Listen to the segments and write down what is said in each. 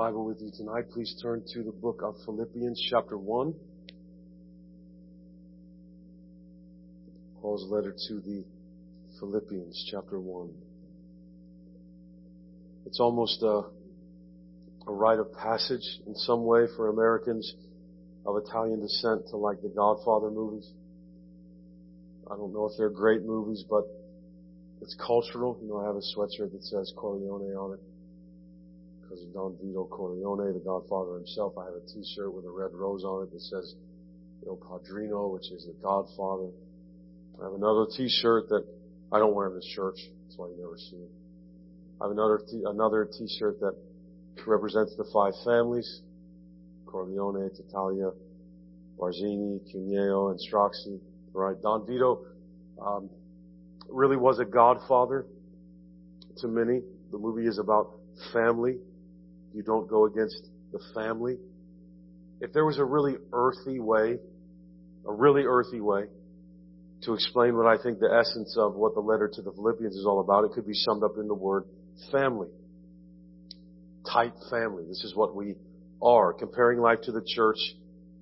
Bible with you tonight, please turn to the book of Philippians chapter 1. Paul's letter to the Philippians chapter 1. It's almost a, a rite of passage in some way for Americans of Italian descent to like the Godfather movies. I don't know if they're great movies, but it's cultural. You know, I have a sweatshirt that says Corleone on it because of Don Vito Corleone, the Godfather himself. I have a T-shirt with a red rose on it that says Il Padrino, which is the Godfather. I have another T-shirt that I don't wear in this church. That's why you never see it. I have another t- another T-shirt that represents the five families: Corleone, Tattaglia, Barzini, Cuneo, and Stracci. Right? Don Vito um, really was a godfather to many. The movie is about family. You don't go against the family. If there was a really earthy way, a really earthy way to explain what I think the essence of what the letter to the Philippians is all about, it could be summed up in the word family. Tight family. This is what we are. Comparing life to the church,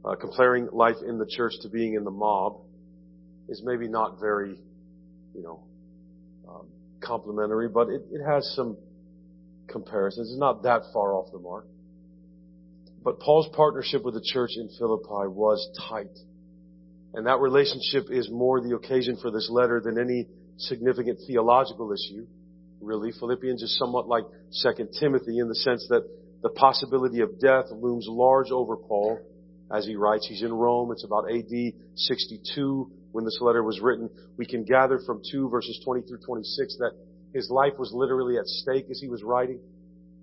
uh, comparing life in the church to being in the mob is maybe not very, you know, um, complimentary, but it, it has some comparisons. It's not that far off the mark. But Paul's partnership with the church in Philippi was tight. And that relationship is more the occasion for this letter than any significant theological issue. Really, Philippians is somewhat like 2 Timothy in the sense that the possibility of death looms large over Paul as he writes. He's in Rome. It's about AD 62 when this letter was written. We can gather from 2 verses 20 through 26 that his life was literally at stake as he was writing.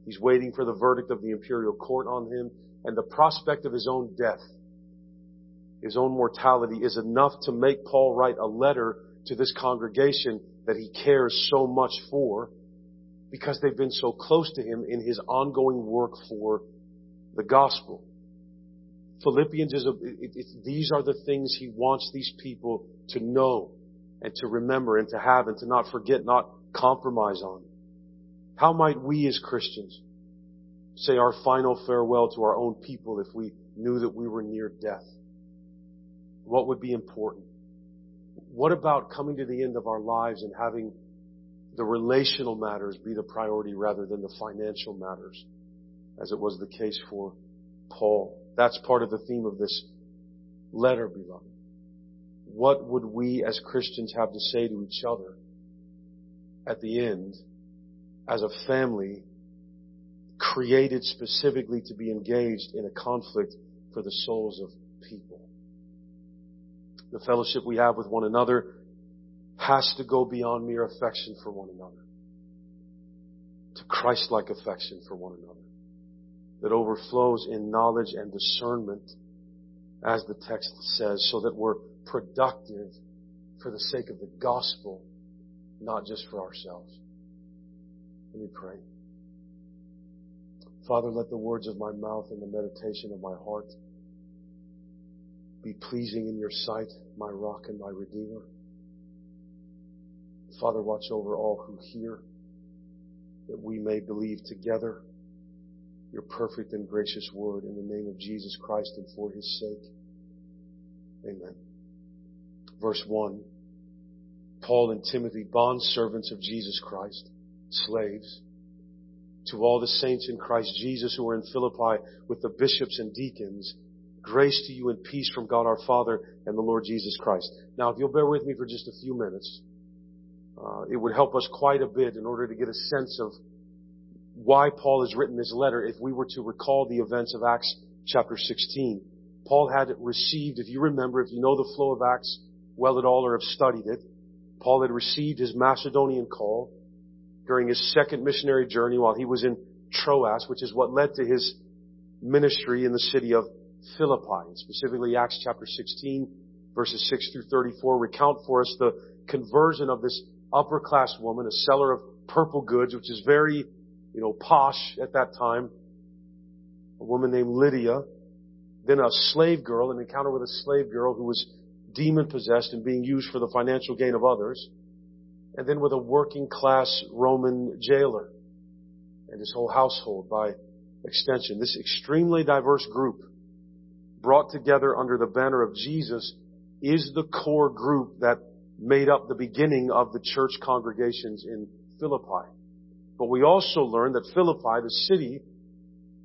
He's waiting for the verdict of the imperial court on him and the prospect of his own death, his own mortality is enough to make Paul write a letter to this congregation that he cares so much for because they've been so close to him in his ongoing work for the gospel. Philippians is a, it, it, these are the things he wants these people to know and to remember and to have and to not forget, not compromise on. How might we as Christians say our final farewell to our own people if we knew that we were near death? What would be important? What about coming to the end of our lives and having the relational matters be the priority rather than the financial matters, as it was the case for Paul? That's part of the theme of this letter, beloved. What would we as Christians have to say to each other at the end as a family created specifically to be engaged in a conflict for the souls of people. The fellowship we have with one another has to go beyond mere affection for one another to Christ-like affection for one another that overflows in knowledge and discernment as the text says so that we're productive for the sake of the gospel not just for ourselves. Let me pray. Father, let the words of my mouth and the meditation of my heart be pleasing in your sight, my rock and my redeemer. Father, watch over all who hear, that we may believe together your perfect and gracious word in the name of Jesus Christ and for his sake. Amen. Verse 1. Paul and Timothy, bond servants of Jesus Christ, slaves, to all the saints in Christ Jesus who are in Philippi with the bishops and deacons, grace to you and peace from God our Father and the Lord Jesus Christ. Now, if you'll bear with me for just a few minutes, uh, it would help us quite a bit in order to get a sense of why Paul has written this letter if we were to recall the events of Acts chapter 16. Paul had received, if you remember, if you know the flow of Acts well at all or have studied it, Paul had received his Macedonian call during his second missionary journey while he was in Troas, which is what led to his ministry in the city of Philippi. And specifically, Acts chapter 16, verses 6 through 34 recount for us the conversion of this upper class woman, a seller of purple goods, which is very, you know, posh at that time. A woman named Lydia. Then a slave girl, an encounter with a slave girl who was demon possessed and being used for the financial gain of others. And then with a working class Roman jailer and his whole household by extension. This extremely diverse group brought together under the banner of Jesus is the core group that made up the beginning of the church congregations in Philippi. But we also learned that Philippi, the city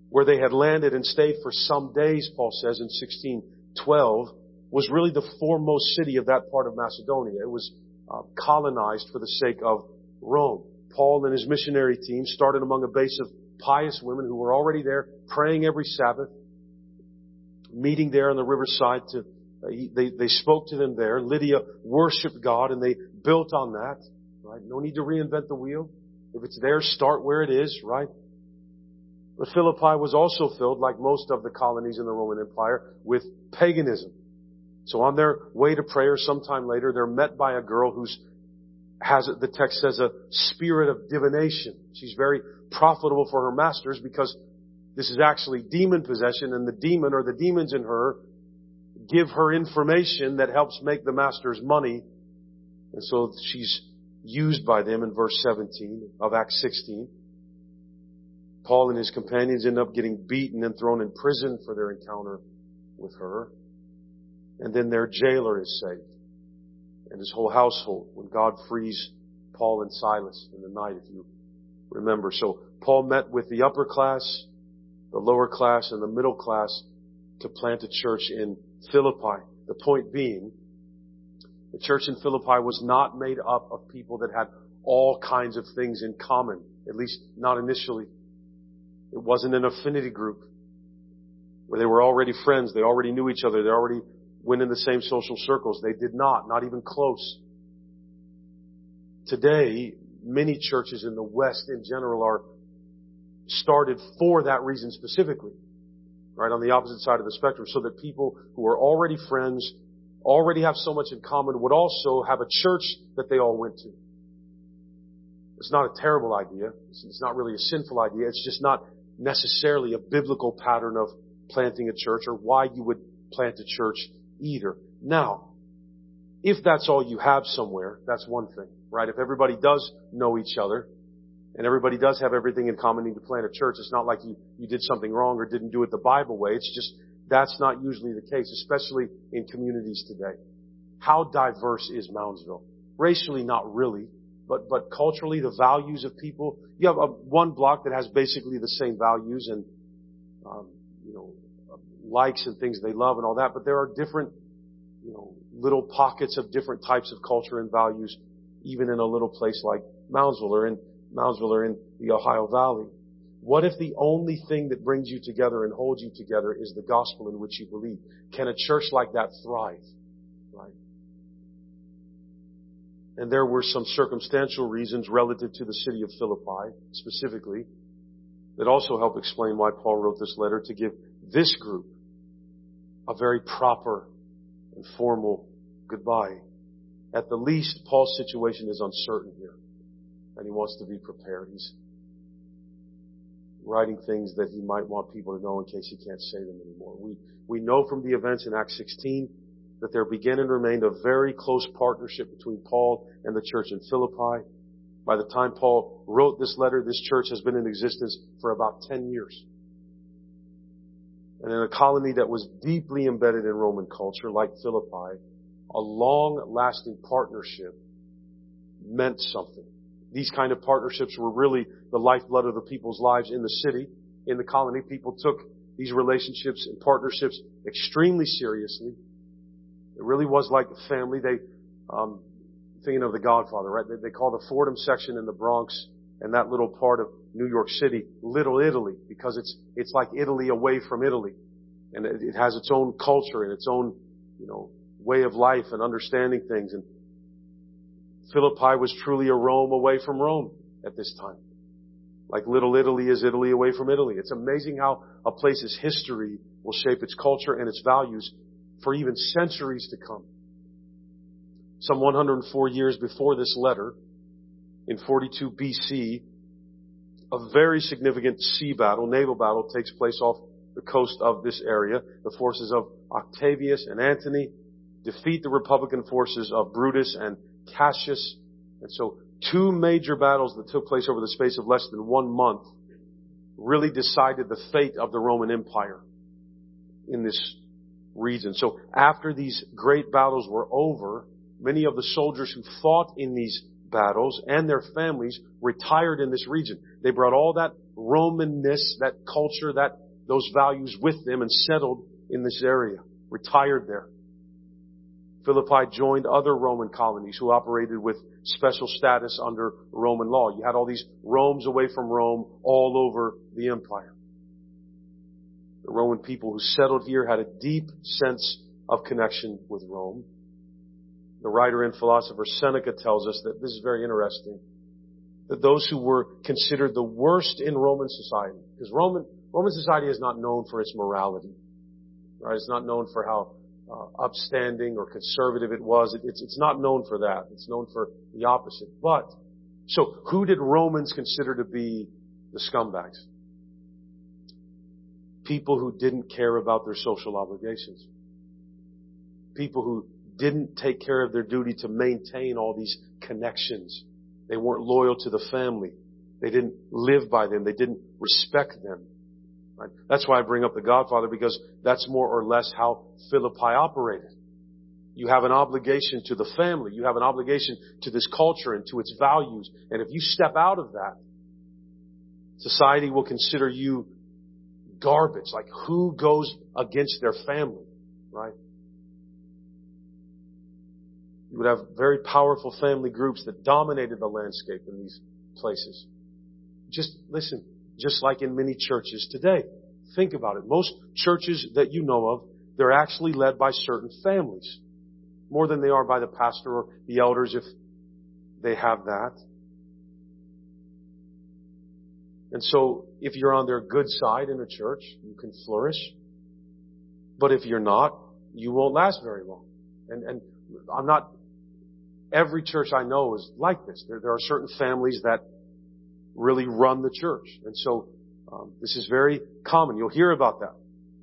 where they had landed and stayed for some days, Paul says in 1612, was really the foremost city of that part of Macedonia. It was uh, colonized for the sake of Rome. Paul and his missionary team started among a base of pious women who were already there praying every Sabbath, meeting there on the riverside to, they, they spoke to them there. Lydia worshiped God and they built on that, right? No need to reinvent the wheel. If it's there, start where it is, right? But Philippi was also filled, like most of the colonies in the Roman Empire, with paganism. So on their way to prayer sometime later, they're met by a girl who's has, the text says, a spirit of divination. She's very profitable for her masters because this is actually demon possession and the demon or the demons in her give her information that helps make the masters money. And so she's used by them in verse 17 of Acts 16. Paul and his companions end up getting beaten and thrown in prison for their encounter with her. And then their jailer is saved. And his whole household when God frees Paul and Silas in the night, if you remember. So Paul met with the upper class, the lower class, and the middle class to plant a church in Philippi. The point being, the church in Philippi was not made up of people that had all kinds of things in common, at least not initially. It wasn't an affinity group where they were already friends. They already knew each other. They already went in the same social circles. They did not, not even close. Today, many churches in the West in general are started for that reason specifically. Right on the opposite side of the spectrum, so that people who are already friends, already have so much in common, would also have a church that they all went to. It's not a terrible idea. It's not really a sinful idea. It's just not necessarily a biblical pattern of planting a church or why you would plant a church either. Now, if that's all you have somewhere, that's one thing, right? If everybody does know each other and everybody does have everything in common need to plant a church, it's not like you, you did something wrong or didn't do it the Bible way. It's just that's not usually the case, especially in communities today. How diverse is Moundsville? Racially, not really but but culturally, the values of people. You have a, one block that has basically the same values and um, you know likes and things they love and all that. But there are different you know little pockets of different types of culture and values, even in a little place like Moundsville or in Moundsville or in the Ohio Valley. What if the only thing that brings you together and holds you together is the gospel in which you believe? Can a church like that thrive? Right? And there were some circumstantial reasons relative to the city of Philippi specifically that also help explain why Paul wrote this letter to give this group a very proper and formal goodbye. At the least, Paul's situation is uncertain here, and he wants to be prepared. He's writing things that he might want people to know in case he can't say them anymore. We, we know from the events in Acts 16 that there began and remained a very close partnership between Paul and the church in Philippi. By the time Paul wrote this letter, this church has been in existence for about 10 years. And in a colony that was deeply embedded in Roman culture, like Philippi, a long-lasting partnership meant something. These kind of partnerships were really the lifeblood of the people's lives in the city, in the colony. People took these relationships and partnerships extremely seriously. It really was like a family. They, um, thinking of the Godfather, right? They, they call the Fordham section in the Bronx and that little part of New York City Little Italy because it's it's like Italy away from Italy, and it, it has its own culture and its own you know way of life and understanding things. And Philippi was truly a Rome away from Rome at this time. Like Little Italy is Italy away from Italy. It's amazing how a place's history will shape its culture and its values for even centuries to come. Some 104 years before this letter, in 42 BC, a very significant sea battle, naval battle, takes place off the coast of this area. The forces of Octavius and Antony defeat the Republican forces of Brutus and Cassius. And so two major battles that took place over the space of less than one month really decided the fate of the Roman Empire in this region. So after these great battles were over, many of the soldiers who fought in these battles and their families retired in this region. They brought all that Romanness, that culture, that those values with them and settled in this area, retired there. Philippi joined other Roman colonies who operated with special status under Roman law. You had all these Romes away from Rome all over the empire. The Roman people who settled here had a deep sense of connection with Rome. The writer and philosopher Seneca tells us that this is very interesting. That those who were considered the worst in Roman society, because Roman, Roman society is not known for its morality. Right? It's not known for how uh, upstanding or conservative it was. It, it's, it's not known for that. It's known for the opposite. But, so who did Romans consider to be the scumbags? People who didn't care about their social obligations. People who didn't take care of their duty to maintain all these connections. They weren't loyal to the family. They didn't live by them. They didn't respect them. Right? That's why I bring up the Godfather because that's more or less how Philippi operated. You have an obligation to the family. You have an obligation to this culture and to its values. And if you step out of that, society will consider you garbage. Like who goes against their family, right? You would have very powerful family groups that dominated the landscape in these places. Just listen, just like in many churches today. Think about it. Most churches that you know of, they're actually led by certain families. More than they are by the pastor or the elders if they have that. And so, if you're on their good side in a church, you can flourish. But if you're not, you won't last very long. And, and I'm not, every church I know is like this. There, there are certain families that really run the church. And so um, this is very common. You'll hear about that.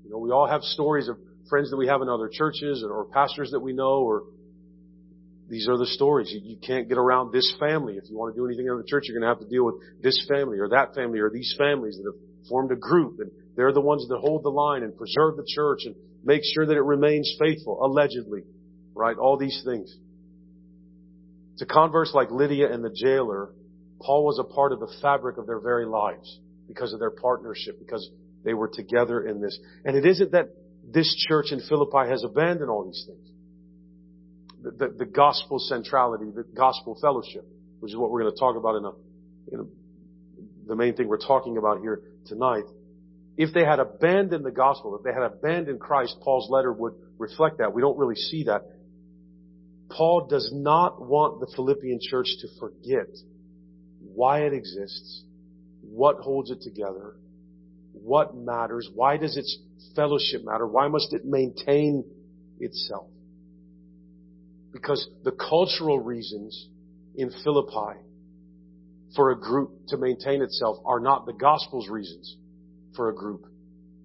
You know, we all have stories of friends that we have in other churches or pastors that we know or these are the stories. You, you can't get around this family. If you want to do anything in the church, you're going to have to deal with this family or that family or these families that have formed a group and they're the ones that hold the line and preserve the church and make sure that it remains faithful, allegedly. Right? All these things. To converse like Lydia and the jailer, Paul was a part of the fabric of their very lives because of their partnership, because they were together in this. And it isn't that this church in Philippi has abandoned all these things. The, the, the gospel centrality, the gospel fellowship, which is what we're going to talk about in a, in a, the main thing we're talking about here tonight. If they had abandoned the gospel, if they had abandoned Christ, Paul's letter would reflect that. We don't really see that. Paul does not want the Philippian church to forget why it exists, what holds it together, what matters, why does its fellowship matter, why must it maintain itself? Because the cultural reasons in Philippi for a group to maintain itself are not the gospel's reasons for a group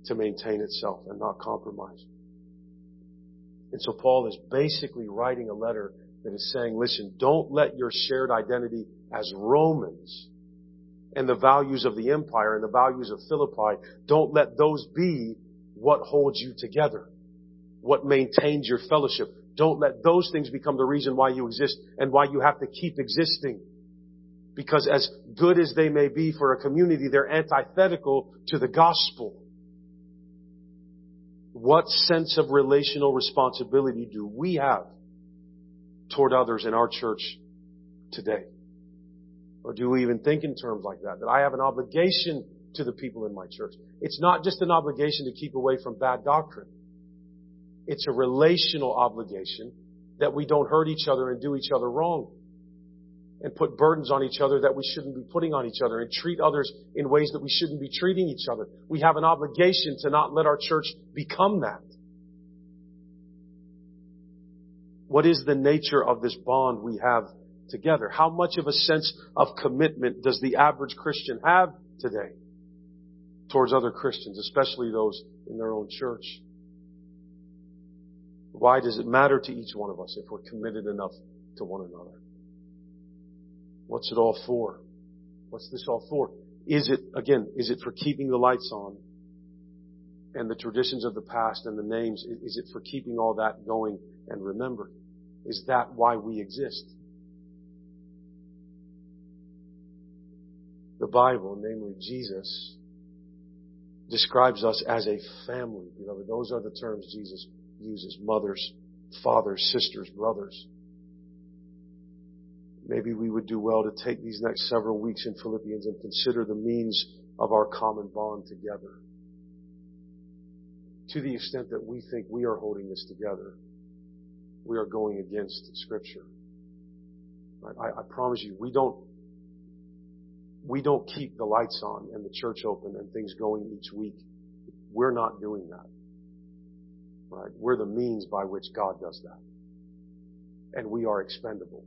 to maintain itself and not compromise. And so Paul is basically writing a letter that is saying, listen, don't let your shared identity as Romans and the values of the empire and the values of Philippi, don't let those be what holds you together, what maintains your fellowship. Don't let those things become the reason why you exist and why you have to keep existing. Because as good as they may be for a community, they're antithetical to the gospel. What sense of relational responsibility do we have toward others in our church today? Or do we even think in terms like that? That I have an obligation to the people in my church. It's not just an obligation to keep away from bad doctrine. It's a relational obligation that we don't hurt each other and do each other wrong and put burdens on each other that we shouldn't be putting on each other and treat others in ways that we shouldn't be treating each other. We have an obligation to not let our church become that. What is the nature of this bond we have together? How much of a sense of commitment does the average Christian have today towards other Christians, especially those in their own church? Why does it matter to each one of us if we're committed enough to one another? What's it all for? What's this all for? Is it, again, is it for keeping the lights on and the traditions of the past and the names? Is it for keeping all that going and remembered? Is that why we exist? The Bible, namely Jesus, describes us as a family, beloved. Those are the terms Jesus uses. Mothers, fathers, sisters, brothers. Maybe we would do well to take these next several weeks in Philippians and consider the means of our common bond together. To the extent that we think we are holding this together, we are going against Scripture. I, I promise you, we don't we don't keep the lights on and the church open and things going each week. We're not doing that. Right? We're the means by which God does that. And we are expendable.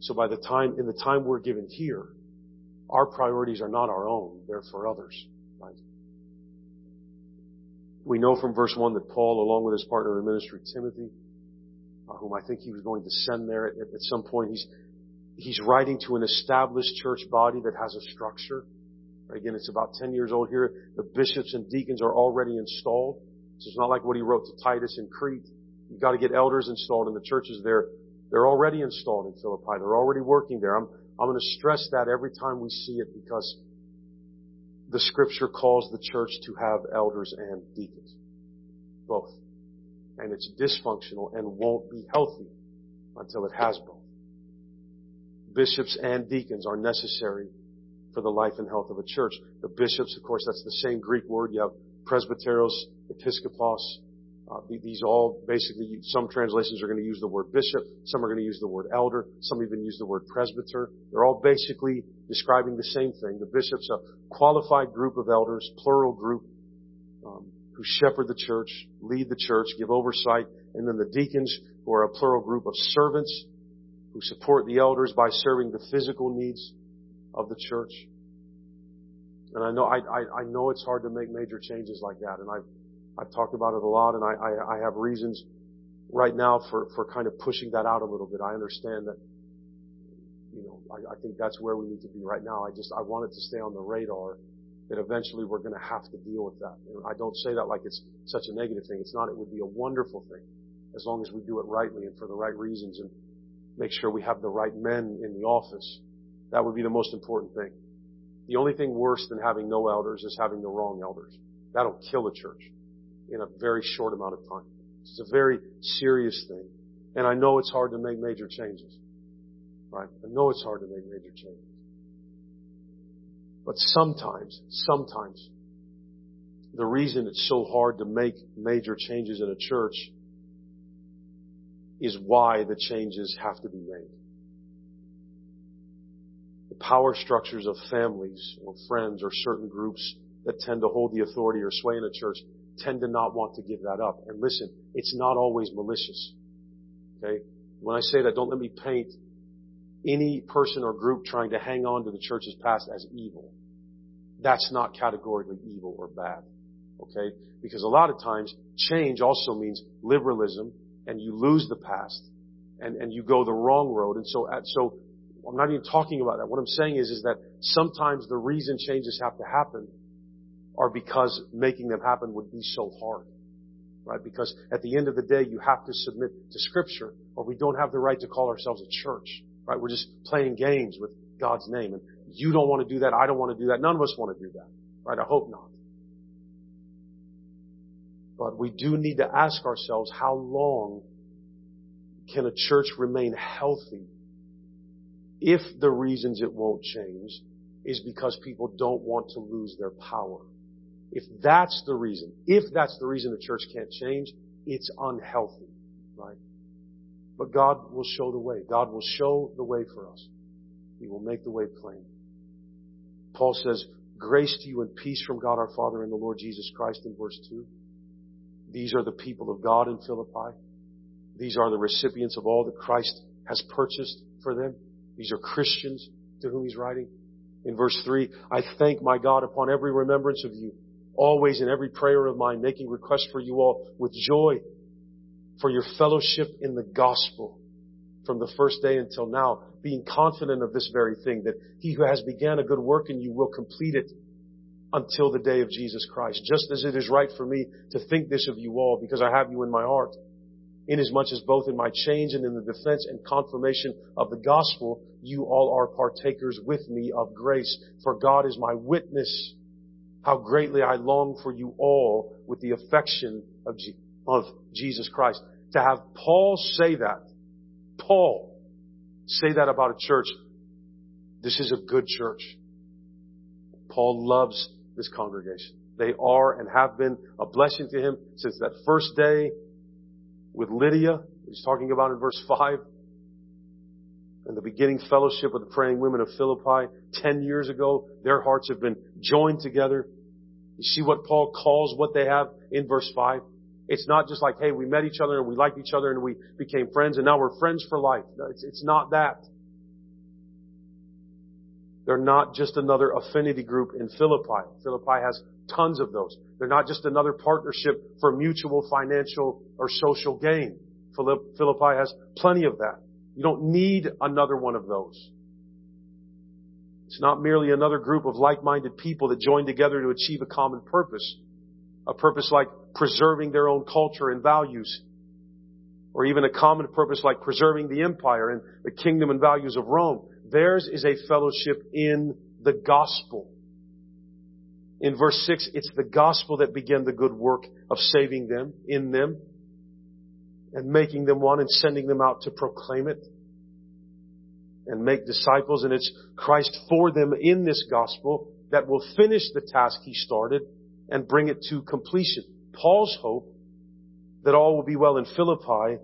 So by the time, in the time we're given here, our priorities are not our own, they're for others. Right? We know from verse 1 that Paul, along with his partner in ministry, Timothy, uh, whom I think he was going to send there at, at some point, he's, he's writing to an established church body that has a structure. Again, it's about 10 years old here. The bishops and deacons are already installed. So it's not like what he wrote to Titus in Crete. You've got to get elders installed in the churches there. They're already installed in Philippi. They're already working there. I'm, I'm going to stress that every time we see it because the scripture calls the church to have elders and deacons. Both. And it's dysfunctional and won't be healthy until it has both. Bishops and deacons are necessary for the life and health of a church. The bishops, of course, that's the same Greek word. You have presbyteros, episkopos. Uh, these all basically, some translations are going to use the word bishop, some are going to use the word elder, some even use the word presbyter. They're all basically describing the same thing. The bishop's a qualified group of elders, plural group, um, who shepherd the church, lead the church, give oversight, and then the deacons, who are a plural group of servants who support the elders by serving the physical needs of the church. And I know, I, I, I know it's hard to make major changes like that. And I've, I've talked about it a lot and I, I, I have reasons right now for, for kind of pushing that out a little bit. I understand that, you know, I, I think that's where we need to be right now. I just, I want it to stay on the radar that eventually we're going to have to deal with that. And I don't say that like it's such a negative thing. It's not. It would be a wonderful thing as long as we do it rightly and for the right reasons and make sure we have the right men in the office. That would be the most important thing. The only thing worse than having no elders is having the wrong elders. That'll kill a church in a very short amount of time. It's a very serious thing. And I know it's hard to make major changes. Right? I know it's hard to make major changes. But sometimes, sometimes, the reason it's so hard to make major changes in a church is why the changes have to be made. The power structures of families or friends or certain groups that tend to hold the authority or sway in a church tend to not want to give that up. And listen, it's not always malicious. Okay? When I say that, don't let me paint any person or group trying to hang on to the church's past as evil. That's not categorically evil or bad. Okay? Because a lot of times, change also means liberalism and you lose the past and, and you go the wrong road. And so, so I'm not even talking about that. What I'm saying is, is that sometimes the reason changes have to happen are because making them happen would be so hard. Right? Because at the end of the day, you have to submit to scripture or we don't have the right to call ourselves a church. Right? We're just playing games with God's name. And you don't want to do that. I don't want to do that. None of us want to do that. Right? I hope not. But we do need to ask ourselves, how long can a church remain healthy if the reasons it won't change is because people don't want to lose their power? If that's the reason, if that's the reason the church can't change, it's unhealthy, right? But God will show the way. God will show the way for us. He will make the way plain. Paul says, grace to you and peace from God our Father and the Lord Jesus Christ in verse 2. These are the people of God in Philippi. These are the recipients of all that Christ has purchased for them. These are Christians to whom he's writing. In verse 3, I thank my God upon every remembrance of you, always in every prayer of mine, making request for you all with joy for your fellowship in the gospel, from the first day until now, being confident of this very thing, that he who has began a good work in you will complete it until the day of Jesus Christ. Just as it is right for me to think this of you all, because I have you in my heart. Inasmuch as both in my change and in the defense and confirmation of the gospel, you all are partakers with me of grace. For God is my witness how greatly I long for you all with the affection of, of Jesus Christ. To have Paul say that, Paul say that about a church, this is a good church. Paul loves this congregation. They are and have been a blessing to him since that first day with Lydia, he's talking about in verse 5, and the beginning fellowship with the praying women of Philippi 10 years ago. Their hearts have been joined together. You see what Paul calls what they have in verse 5? It's not just like, hey, we met each other and we liked each other and we became friends and now we're friends for life. No, it's, it's not that. They're not just another affinity group in Philippi. Philippi has tons of those. They're not just another partnership for mutual financial or social gain. Philippi has plenty of that. You don't need another one of those. It's not merely another group of like-minded people that join together to achieve a common purpose. A purpose like preserving their own culture and values. Or even a common purpose like preserving the empire and the kingdom and values of Rome. Theirs is a fellowship in the gospel. In verse 6, it's the gospel that began the good work of saving them, in them, and making them one and sending them out to proclaim it and make disciples, and it's Christ for them in this gospel that will finish the task he started and bring it to completion. Paul's hope that all will be well in Philippi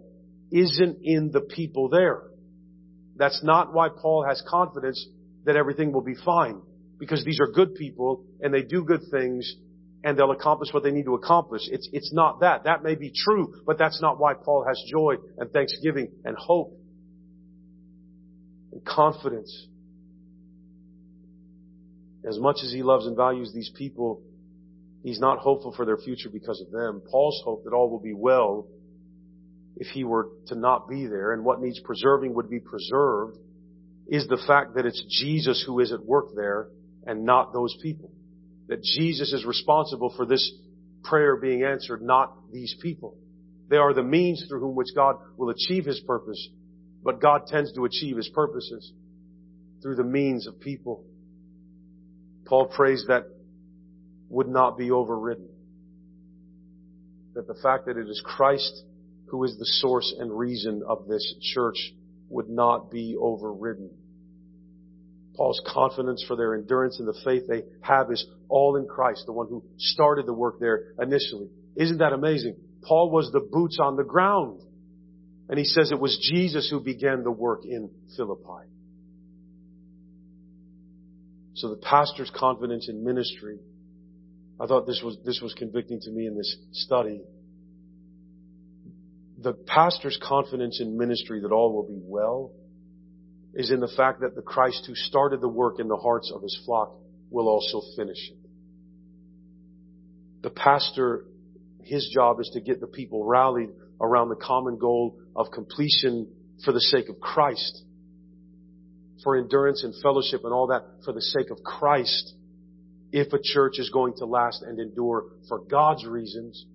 isn't in the people there. That's not why Paul has confidence that everything will be fine. Because these are good people and they do good things and they'll accomplish what they need to accomplish. It's, it's not that. That may be true, but that's not why Paul has joy and thanksgiving and hope and confidence. As much as he loves and values these people, he's not hopeful for their future because of them. Paul's hope that all will be well if he were to not be there and what needs preserving would be preserved is the fact that it's Jesus who is at work there and not those people. That Jesus is responsible for this prayer being answered, not these people. They are the means through whom which God will achieve His purpose, but God tends to achieve His purposes through the means of people. Paul prays that would not be overridden. That the fact that it is Christ who is the source and reason of this church would not be overridden. Paul's confidence for their endurance and the faith they have is all in Christ, the one who started the work there initially. Isn't that amazing? Paul was the boots on the ground. And he says it was Jesus who began the work in Philippi. So the pastor's confidence in ministry, I thought this was, this was convicting to me in this study. The pastor's confidence in ministry that all will be well is in the fact that the Christ who started the work in the hearts of his flock will also finish it. The pastor, his job is to get the people rallied around the common goal of completion for the sake of Christ. For endurance and fellowship and all that for the sake of Christ. If a church is going to last and endure for God's reasons,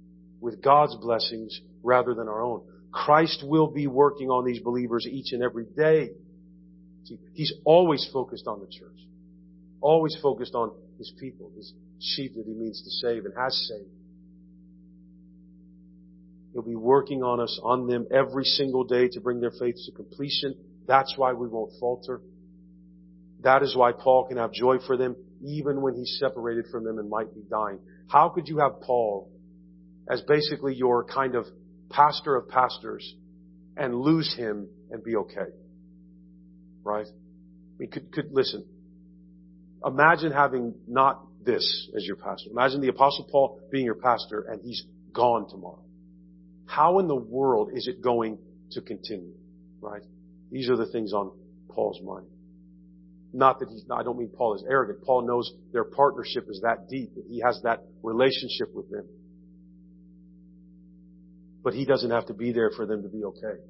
with God's blessings, rather than our own. Christ will be working on these believers each and every day. See, he's always focused on the church. Always focused on his people, his sheep that he means to save and has saved. He'll be working on us, on them every single day to bring their faith to completion. That's why we won't falter. That is why Paul can have joy for them even when he's separated from them and might be dying. How could you have Paul as basically your kind of pastor of pastors and lose him and be okay? Right? We could, could listen. Imagine having not this as your pastor. Imagine the apostle Paul being your pastor and he's gone tomorrow. How in the world is it going to continue? Right? These are the things on Paul's mind. Not that he's, I don't mean Paul is arrogant. Paul knows their partnership is that deep, that he has that relationship with them. But he doesn't have to be there for them to be okay.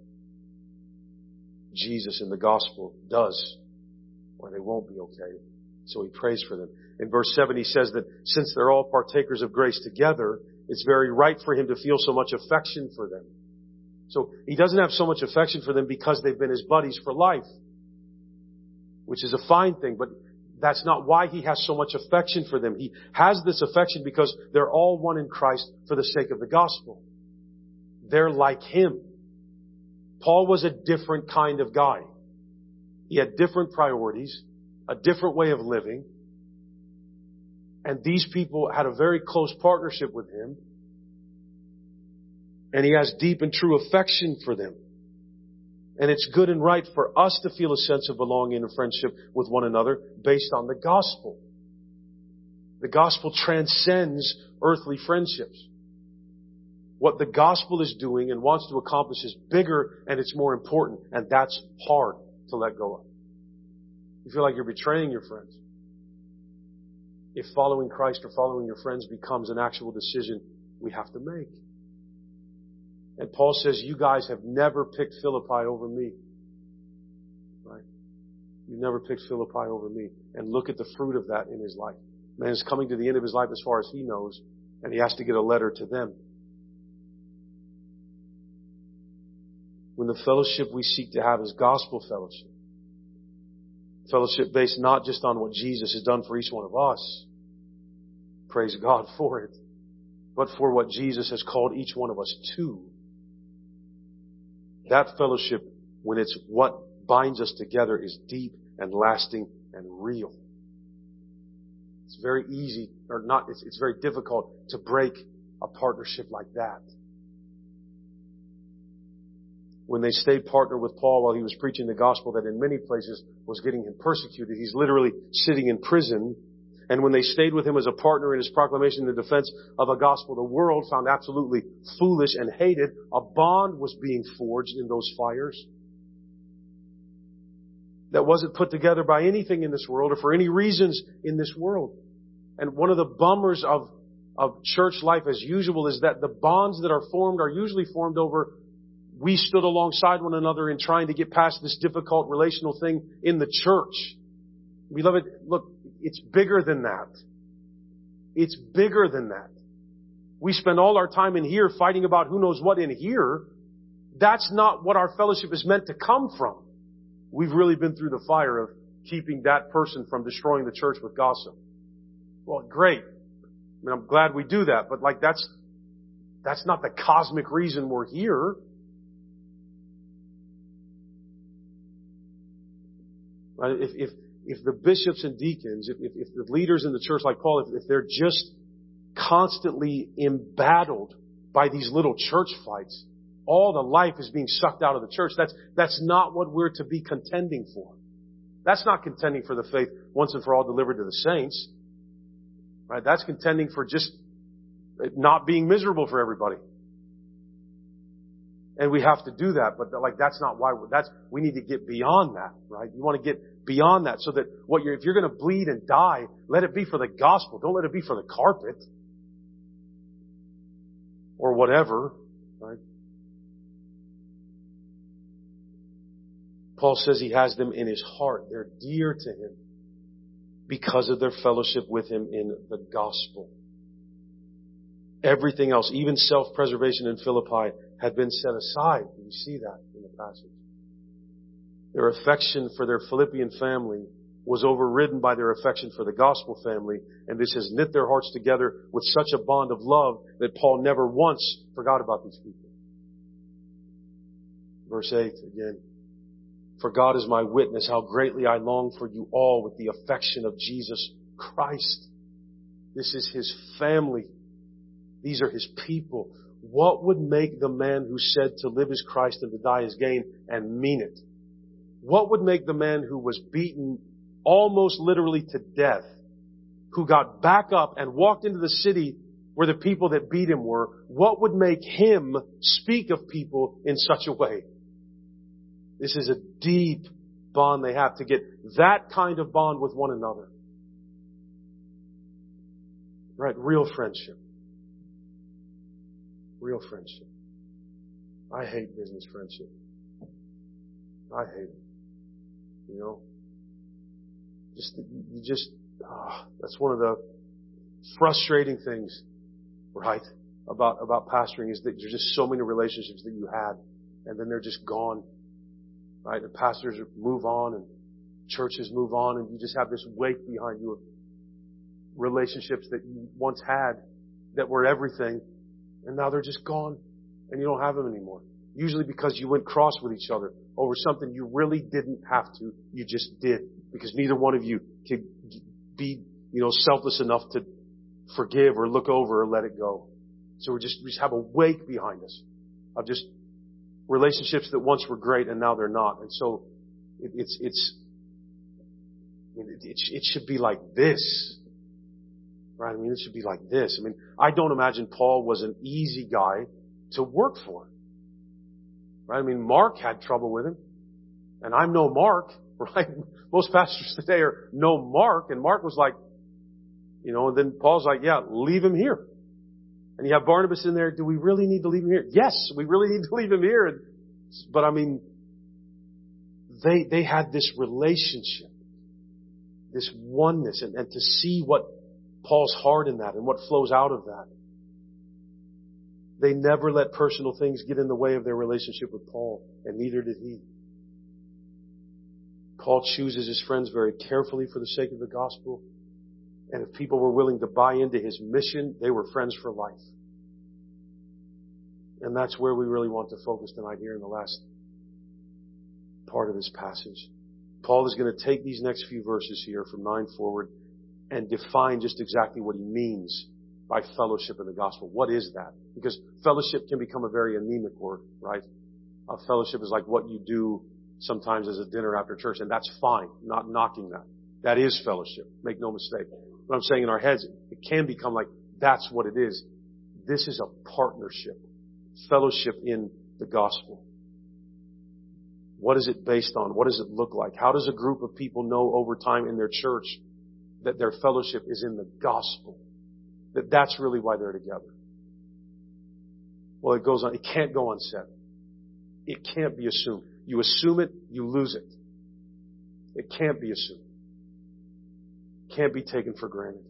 Jesus in the gospel does, or they won't be okay. So he prays for them. In verse 7, he says that since they're all partakers of grace together, it's very right for him to feel so much affection for them. So he doesn't have so much affection for them because they've been his buddies for life, which is a fine thing, but that's not why he has so much affection for them. He has this affection because they're all one in Christ for the sake of the gospel. They're like him. Paul was a different kind of guy. He had different priorities, a different way of living, and these people had a very close partnership with him, and he has deep and true affection for them. And it's good and right for us to feel a sense of belonging and friendship with one another based on the gospel. The gospel transcends earthly friendships. What the gospel is doing and wants to accomplish is bigger and it's more important, and that's hard to let go of. You feel like you're betraying your friends. If following Christ or following your friends becomes an actual decision we have to make. And Paul says, you guys have never picked Philippi over me. Right? You never picked Philippi over me. And look at the fruit of that in his life. Man is coming to the end of his life as far as he knows, and he has to get a letter to them. When the fellowship we seek to have is gospel fellowship, fellowship based not just on what Jesus has done for each one of us, praise God for it, but for what Jesus has called each one of us to. That fellowship, when it's what binds us together, is deep and lasting and real. It's very easy, or not, it's, it's very difficult to break a partnership like that. When they stayed partner with Paul while he was preaching the gospel that in many places was getting him persecuted, he's literally sitting in prison. And when they stayed with him as a partner in his proclamation in the defense of a gospel the world found absolutely foolish and hated, a bond was being forged in those fires that wasn't put together by anything in this world or for any reasons in this world. And one of the bummers of, of church life as usual is that the bonds that are formed are usually formed over we stood alongside one another in trying to get past this difficult relational thing in the church. We love it. look, it's bigger than that. It's bigger than that. We spend all our time in here fighting about who knows what in here. That's not what our fellowship is meant to come from. We've really been through the fire of keeping that person from destroying the church with gossip. Well, great. I mean, I'm glad we do that, but like that's, that's not the cosmic reason we're here. If, if, if the bishops and deacons, if, if, if the leaders in the church like Paul, if, if they're just constantly embattled by these little church fights, all the life is being sucked out of the church. That's, that's not what we're to be contending for. That's not contending for the faith once and for all delivered to the saints. Right? That's contending for just not being miserable for everybody. And we have to do that, but like that's not why that's, we need to get beyond that, right? You want to get beyond that so that what you're, if you're going to bleed and die, let it be for the gospel. Don't let it be for the carpet. Or whatever, right? Paul says he has them in his heart. They're dear to him because of their fellowship with him in the gospel. Everything else, even self-preservation in Philippi, had been set aside. You see that in the passage? Their affection for their Philippian family was overridden by their affection for the gospel family, and this has knit their hearts together with such a bond of love that Paul never once forgot about these people. Verse 8 again. For God is my witness how greatly I long for you all with the affection of Jesus Christ. This is His family. These are His people. What would make the man who said to live is Christ and to die is gain and mean it? What would make the man who was beaten almost literally to death, who got back up and walked into the city where the people that beat him were, what would make him speak of people in such a way? This is a deep bond they have to get that kind of bond with one another. Right? Real friendship. Real friendship. I hate business friendship. I hate it. You know? Just, you just, ah, that's one of the frustrating things, right? About, about pastoring is that there's just so many relationships that you had and then they're just gone, right? And pastors move on and churches move on and you just have this weight behind you of relationships that you once had that were everything and now they're just gone and you don't have them anymore. Usually because you went cross with each other over something you really didn't have to. You just did because neither one of you could be, you know, selfless enough to forgive or look over or let it go. So we just, we just have a wake behind us of just relationships that once were great and now they're not. And so it, it's, it's, it, it, it should be like this. Right? I mean, it should be like this. I mean, I don't imagine Paul was an easy guy to work for. Right? I mean, Mark had trouble with him. And I'm no Mark, right? Most pastors today are no Mark, and Mark was like, you know, and then Paul's like, yeah, leave him here. And you have Barnabas in there. Do we really need to leave him here? Yes, we really need to leave him here. But I mean, they, they had this relationship, this oneness, and, and to see what Paul's heart in that and what flows out of that. They never let personal things get in the way of their relationship with Paul, and neither did he. Paul chooses his friends very carefully for the sake of the gospel. And if people were willing to buy into his mission, they were friends for life. And that's where we really want to focus tonight here in the last part of this passage. Paul is going to take these next few verses here from 9 forward and define just exactly what he means by fellowship in the gospel. What is that? Because fellowship can become a very anemic word, right? Fellowship is like what you do sometimes as a dinner after church, and that's fine. Not knocking that. That is fellowship. Make no mistake. But I'm saying in our heads, it can become like that's what it is. This is a partnership. Fellowship in the gospel. What is it based on? What does it look like? How does a group of people know over time in their church that their fellowship is in the gospel? That that's really why they're together. Well, it goes on. It can't go unsaid. It can't be assumed. You assume it, you lose it. It can't be assumed. It can't be taken for granted.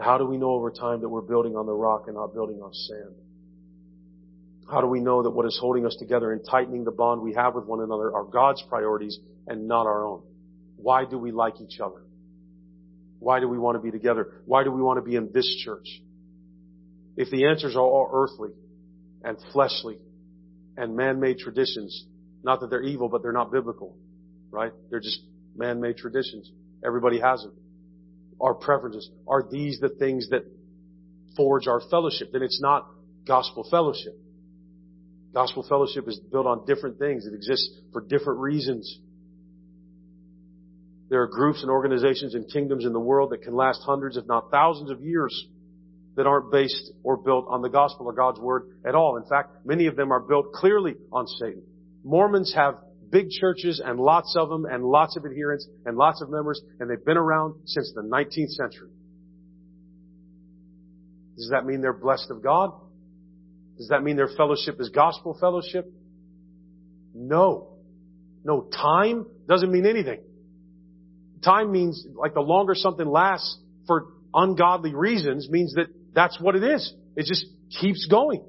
How do we know over time that we're building on the rock and not building on sand? How do we know that what is holding us together and tightening the bond we have with one another are God's priorities and not our own? Why do we like each other? Why do we want to be together? Why do we want to be in this church? If the answers are all earthly and fleshly and man-made traditions, not that they're evil, but they're not biblical, right? They're just man-made traditions. Everybody has them. Our preferences. Are these the things that forge our fellowship? Then it's not gospel fellowship. Gospel fellowship is built on different things. It exists for different reasons. There are groups and organizations and kingdoms in the world that can last hundreds, if not thousands of years that aren't based or built on the gospel or God's word at all. In fact, many of them are built clearly on Satan. Mormons have big churches and lots of them and lots of adherents and lots of members and they've been around since the 19th century. Does that mean they're blessed of God? Does that mean their fellowship is gospel fellowship? No. No, time doesn't mean anything. Time means, like the longer something lasts for ungodly reasons means that that's what it is. It just keeps going.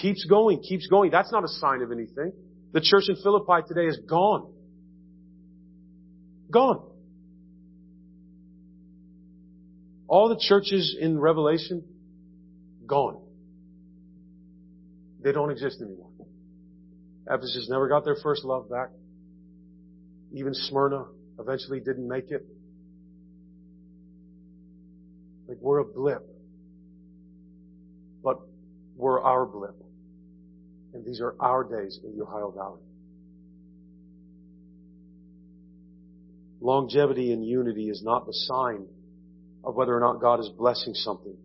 Keeps going, keeps going. That's not a sign of anything. The church in Philippi today is gone. Gone. All the churches in Revelation, gone. They don't exist anymore. Ephesus never got their first love back. Even Smyrna eventually didn't make it. Like we're a blip. But we're our blip. And these are our days in the Ohio Valley. Longevity and unity is not the sign of whether or not God is blessing something.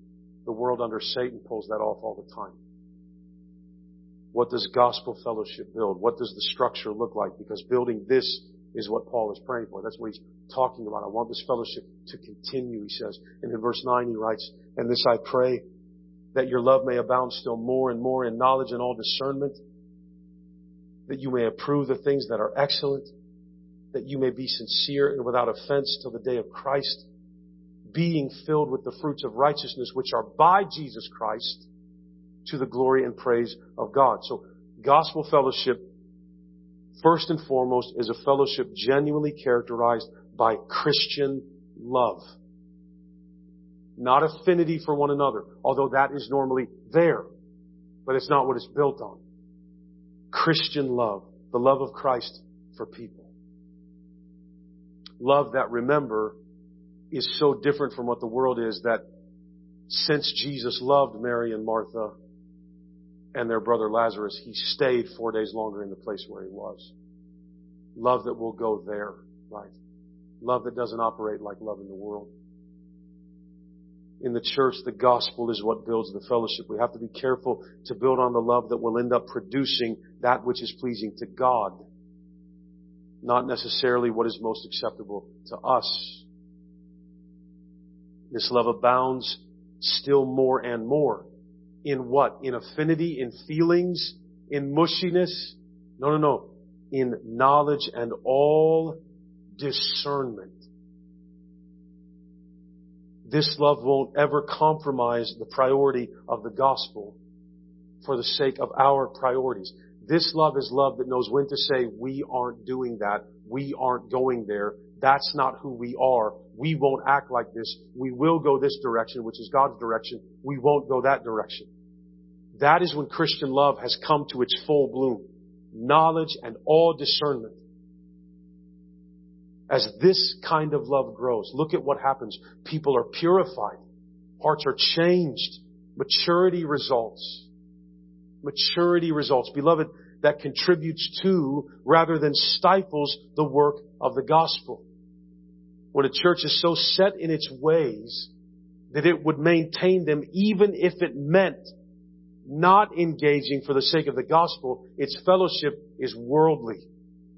The world under Satan pulls that off all the time. What does gospel fellowship build? What does the structure look like? Because building this is what Paul is praying for. That's what he's talking about. I want this fellowship to continue, he says. And in verse 9 he writes, And this I pray, that your love may abound still more and more in knowledge and all discernment, that you may approve the things that are excellent, that you may be sincere and without offense till the day of Christ, being filled with the fruits of righteousness which are by Jesus Christ to the glory and praise of God. So gospel fellowship, first and foremost, is a fellowship genuinely characterized by Christian love. Not affinity for one another, although that is normally there, but it's not what it's built on. Christian love, the love of Christ for people. Love that, remember, is so different from what the world is that since Jesus loved Mary and Martha and their brother Lazarus, he stayed four days longer in the place where he was. Love that will go there, right? Love that doesn't operate like love in the world. In the church, the gospel is what builds the fellowship. We have to be careful to build on the love that will end up producing that which is pleasing to God, not necessarily what is most acceptable to us. This love abounds still more and more. In what? In affinity, in feelings, in mushiness? No, no, no. In knowledge and all discernment. This love won't ever compromise the priority of the gospel for the sake of our priorities. This love is love that knows when to say, we aren't doing that. We aren't going there. That's not who we are. We won't act like this. We will go this direction, which is God's direction. We won't go that direction. That is when Christian love has come to its full bloom. Knowledge and all discernment. As this kind of love grows, look at what happens. People are purified. Hearts are changed. Maturity results. Maturity results. Beloved, that contributes to rather than stifles the work of the gospel. When a church is so set in its ways that it would maintain them even if it meant not engaging for the sake of the gospel, its fellowship is worldly.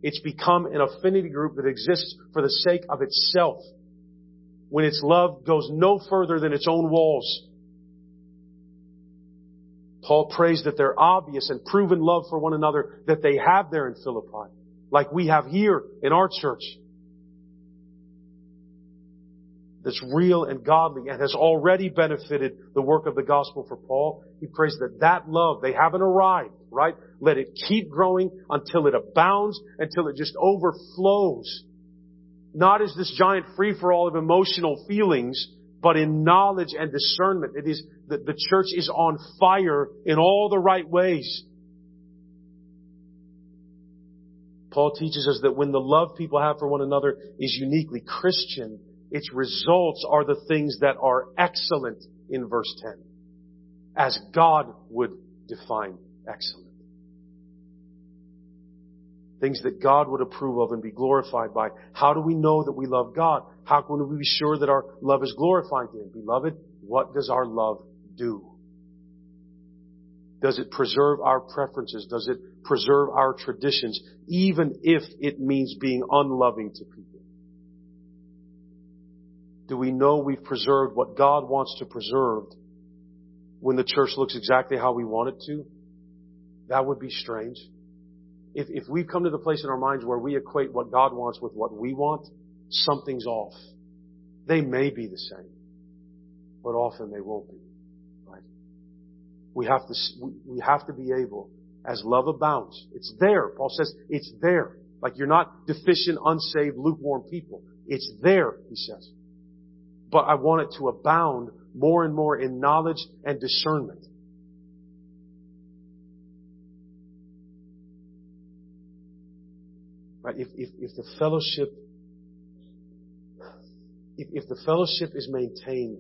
It's become an affinity group that exists for the sake of itself. When its love goes no further than its own walls. Paul prays that their obvious and proven love for one another that they have there in Philippi, like we have here in our church, that's real and godly and has already benefited the work of the gospel for Paul. He prays that that love, they haven't arrived, right? Let it keep growing until it abounds, until it just overflows. Not as this giant free for all of emotional feelings, but in knowledge and discernment. It is that the church is on fire in all the right ways. Paul teaches us that when the love people have for one another is uniquely Christian, its results are the things that are excellent in verse 10, as God would define excellent. Things that God would approve of and be glorified by. How do we know that we love God? How can we be sure that our love is glorifying to Him? Beloved, what does our love do? Does it preserve our preferences? Does it preserve our traditions, even if it means being unloving to people? Do we know we've preserved what God wants to preserve when the church looks exactly how we want it to? That would be strange. If, if we've come to the place in our minds where we equate what God wants with what we want, something's off. They may be the same, but often they won't be. Right? We have to, we have to be able, as love abounds, it's there. Paul says it's there. Like you're not deficient, unsaved, lukewarm people. It's there, he says but I want it to abound more and more in knowledge and discernment. Right? If, if, if the fellowship, if, if the fellowship is maintained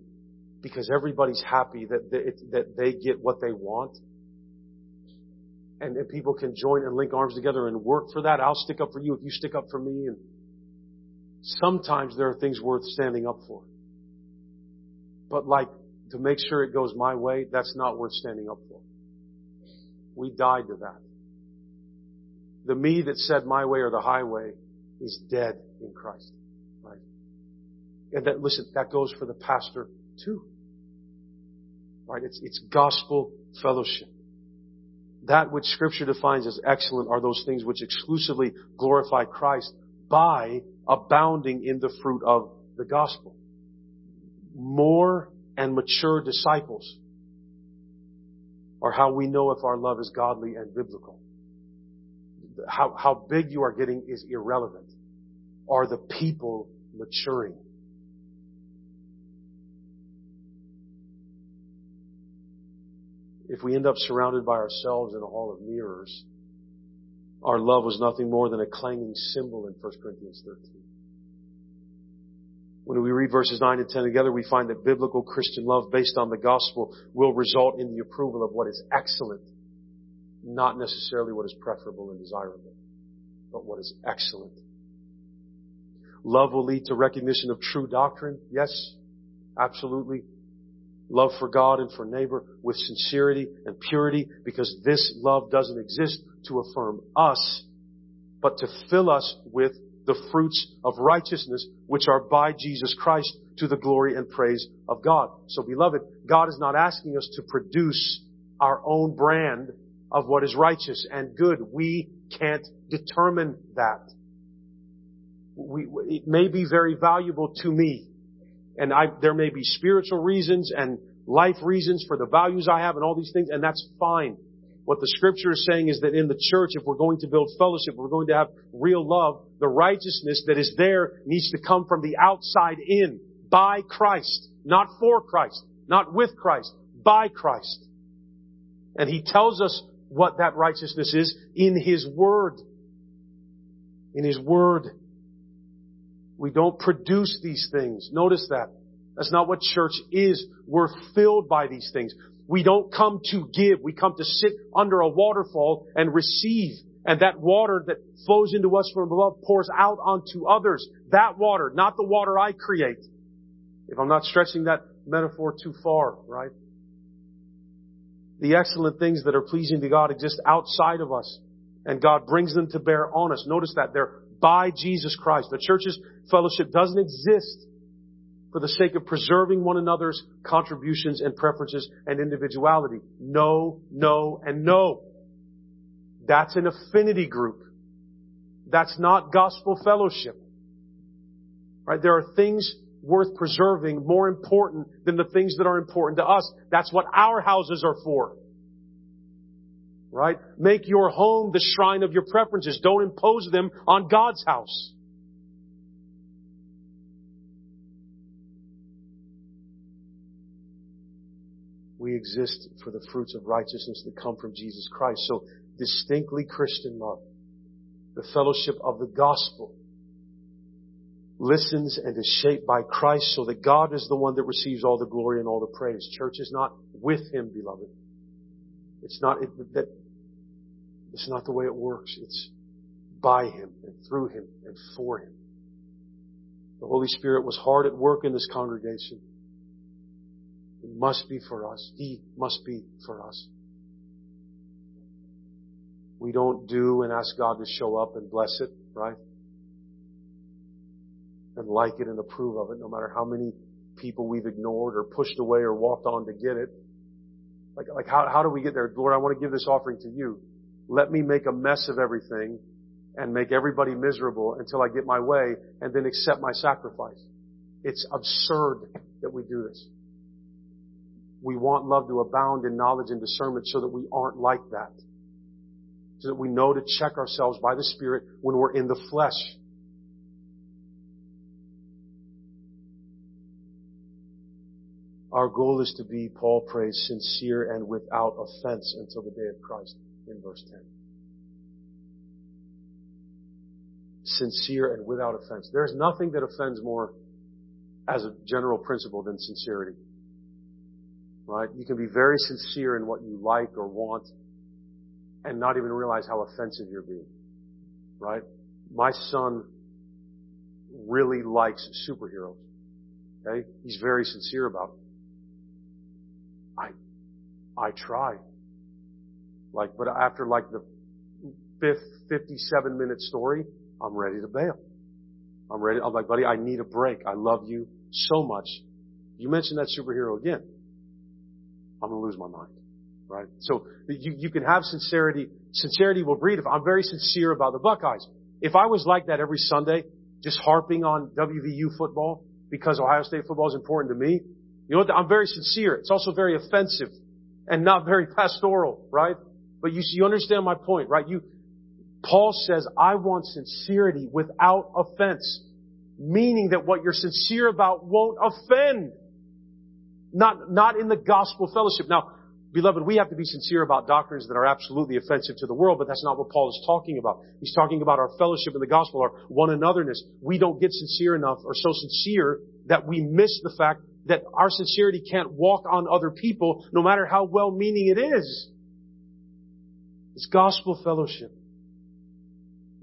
because everybody's happy that they, that they get what they want, and, and people can join and link arms together and work for that. I'll stick up for you if you stick up for me. And sometimes there are things worth standing up for. But like, to make sure it goes my way, that's not worth standing up for. We died to that. The me that said my way or the highway is dead in Christ. Right? And that, listen, that goes for the pastor too. Right? It's, it's gospel fellowship. That which scripture defines as excellent are those things which exclusively glorify Christ by abounding in the fruit of the gospel. More and mature disciples are how we know if our love is godly and biblical. How, how big you are getting is irrelevant. Are the people maturing? If we end up surrounded by ourselves in a hall of mirrors, our love was nothing more than a clanging cymbal in 1 Corinthians 13. When we read verses 9 and 10 together, we find that biblical Christian love based on the gospel will result in the approval of what is excellent, not necessarily what is preferable and desirable, but what is excellent. Love will lead to recognition of true doctrine. Yes, absolutely. Love for God and for neighbor with sincerity and purity because this love doesn't exist to affirm us, but to fill us with the fruits of righteousness which are by Jesus Christ to the glory and praise of God. So beloved, God is not asking us to produce our own brand of what is righteous and good. We can't determine that. We, it may be very valuable to me. And I, there may be spiritual reasons and life reasons for the values I have and all these things, and that's fine. What the scripture is saying is that in the church, if we're going to build fellowship, we're going to have real love, the righteousness that is there needs to come from the outside in, by Christ, not for Christ, not with Christ, by Christ. And He tells us what that righteousness is in His Word. In His Word. We don't produce these things. Notice that. That's not what church is. We're filled by these things. We don't come to give. We come to sit under a waterfall and receive. And that water that flows into us from above pours out onto others. That water, not the water I create. If I'm not stretching that metaphor too far, right? The excellent things that are pleasing to God exist outside of us. And God brings them to bear on us. Notice that they're by Jesus Christ. The church's fellowship doesn't exist for the sake of preserving one another's contributions and preferences and individuality. No, no, and no. That's an affinity group. That's not gospel fellowship. Right? There are things worth preserving more important than the things that are important to us. That's what our houses are for. Right? Make your home the shrine of your preferences. Don't impose them on God's house. we exist for the fruits of righteousness that come from Jesus Christ. So distinctly Christian love, the fellowship of the gospel, listens and is shaped by Christ so that God is the one that receives all the glory and all the praise. Church is not with Him, beloved. It's not, it, that, it's not the way it works. It's by Him and through Him and for Him. The Holy Spirit was hard at work in this congregation. He must be for us. He must be for us. We don't do and ask God to show up and bless it, right? And like it and approve of it, no matter how many people we've ignored or pushed away or walked on to get it. Like, like how, how do we get there? Lord, I want to give this offering to you. Let me make a mess of everything and make everybody miserable until I get my way and then accept my sacrifice. It's absurd that we do this. We want love to abound in knowledge and discernment so that we aren't like that. So that we know to check ourselves by the Spirit when we're in the flesh. Our goal is to be, Paul prays, sincere and without offense until the day of Christ in verse 10. Sincere and without offense. There's nothing that offends more as a general principle than sincerity. Right? You can be very sincere in what you like or want and not even realize how offensive you're being. Right? My son really likes superheroes. Okay? He's very sincere about it. I, I try. Like, but after like the fifth, 57 minute story, I'm ready to bail. I'm ready. I'm like, buddy, I need a break. I love you so much. You mentioned that superhero again. I'm going to lose my mind. right? So you, you can have sincerity. Sincerity will breed. If I'm very sincere about the Buckeyes, if I was like that every Sunday, just harping on WVU football because Ohio State football is important to me, you know what? I'm very sincere. It's also very offensive and not very pastoral, right? But you, you understand my point, right? You, Paul says, I want sincerity without offense. Meaning that what you're sincere about won't offend. Not, not in the gospel fellowship. Now, beloved, we have to be sincere about doctrines that are absolutely offensive to the world, but that's not what Paul is talking about. He's talking about our fellowship in the gospel, our one anotherness. We don't get sincere enough or so sincere that we miss the fact that our sincerity can't walk on other people no matter how well meaning it is. It's gospel fellowship.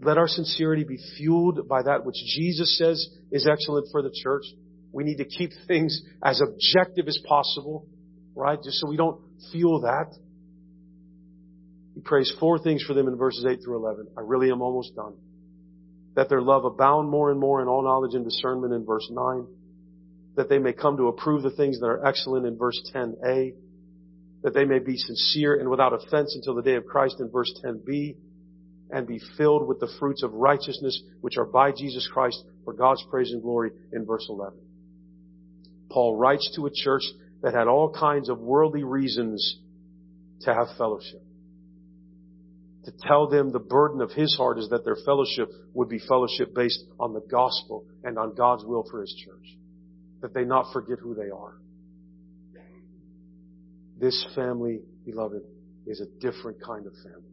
Let our sincerity be fueled by that which Jesus says is excellent for the church. We need to keep things as objective as possible, right? Just so we don't feel that. He prays four things for them in verses 8 through 11. I really am almost done. That their love abound more and more in all knowledge and discernment in verse 9. That they may come to approve the things that are excellent in verse 10a. That they may be sincere and without offense until the day of Christ in verse 10b and be filled with the fruits of righteousness which are by Jesus Christ for God's praise and glory in verse 11. Paul writes to a church that had all kinds of worldly reasons to have fellowship. To tell them the burden of his heart is that their fellowship would be fellowship based on the gospel and on God's will for his church. That they not forget who they are. This family, beloved, is a different kind of family.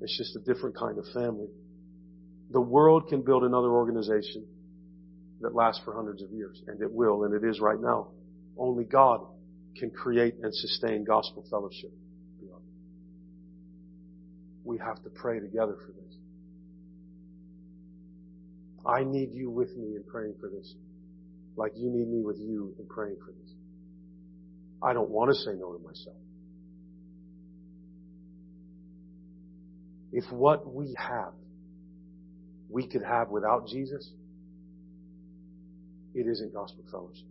It's just a different kind of family. The world can build another organization that lasts for hundreds of years, and it will, and it is right now. Only God can create and sustain gospel fellowship. We have to pray together for this. I need you with me in praying for this, like you need me with you in praying for this. I don't want to say no to myself. If what we have, we could have without Jesus, it isn't gospel fellowship.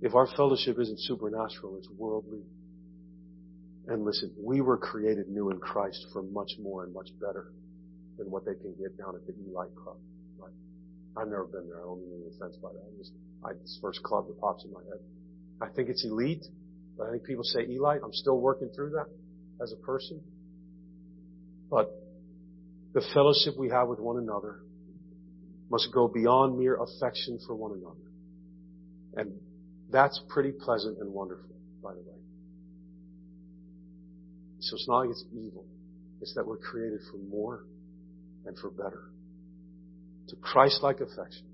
If our fellowship isn't supernatural, it's worldly. And listen, we were created new in Christ for much more and much better than what they can get down at the Eli Club. Right? I've never been there. I don't mean any offense by that. I just, I, it's first club that pops in my head. I think it's elite. But I think people say Eli. I'm still working through that as a person. But the fellowship we have with one another must go beyond mere affection for one another. And that's pretty pleasant and wonderful, by the way. So it's not like it's evil. It's that we're created for more and for better. To Christ-like affection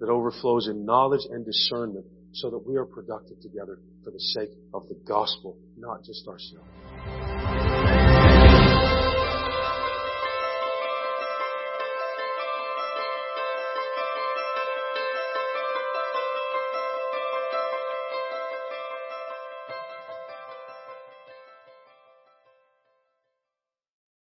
that overflows in knowledge and discernment so that we are productive together for the sake of the gospel, not just ourselves.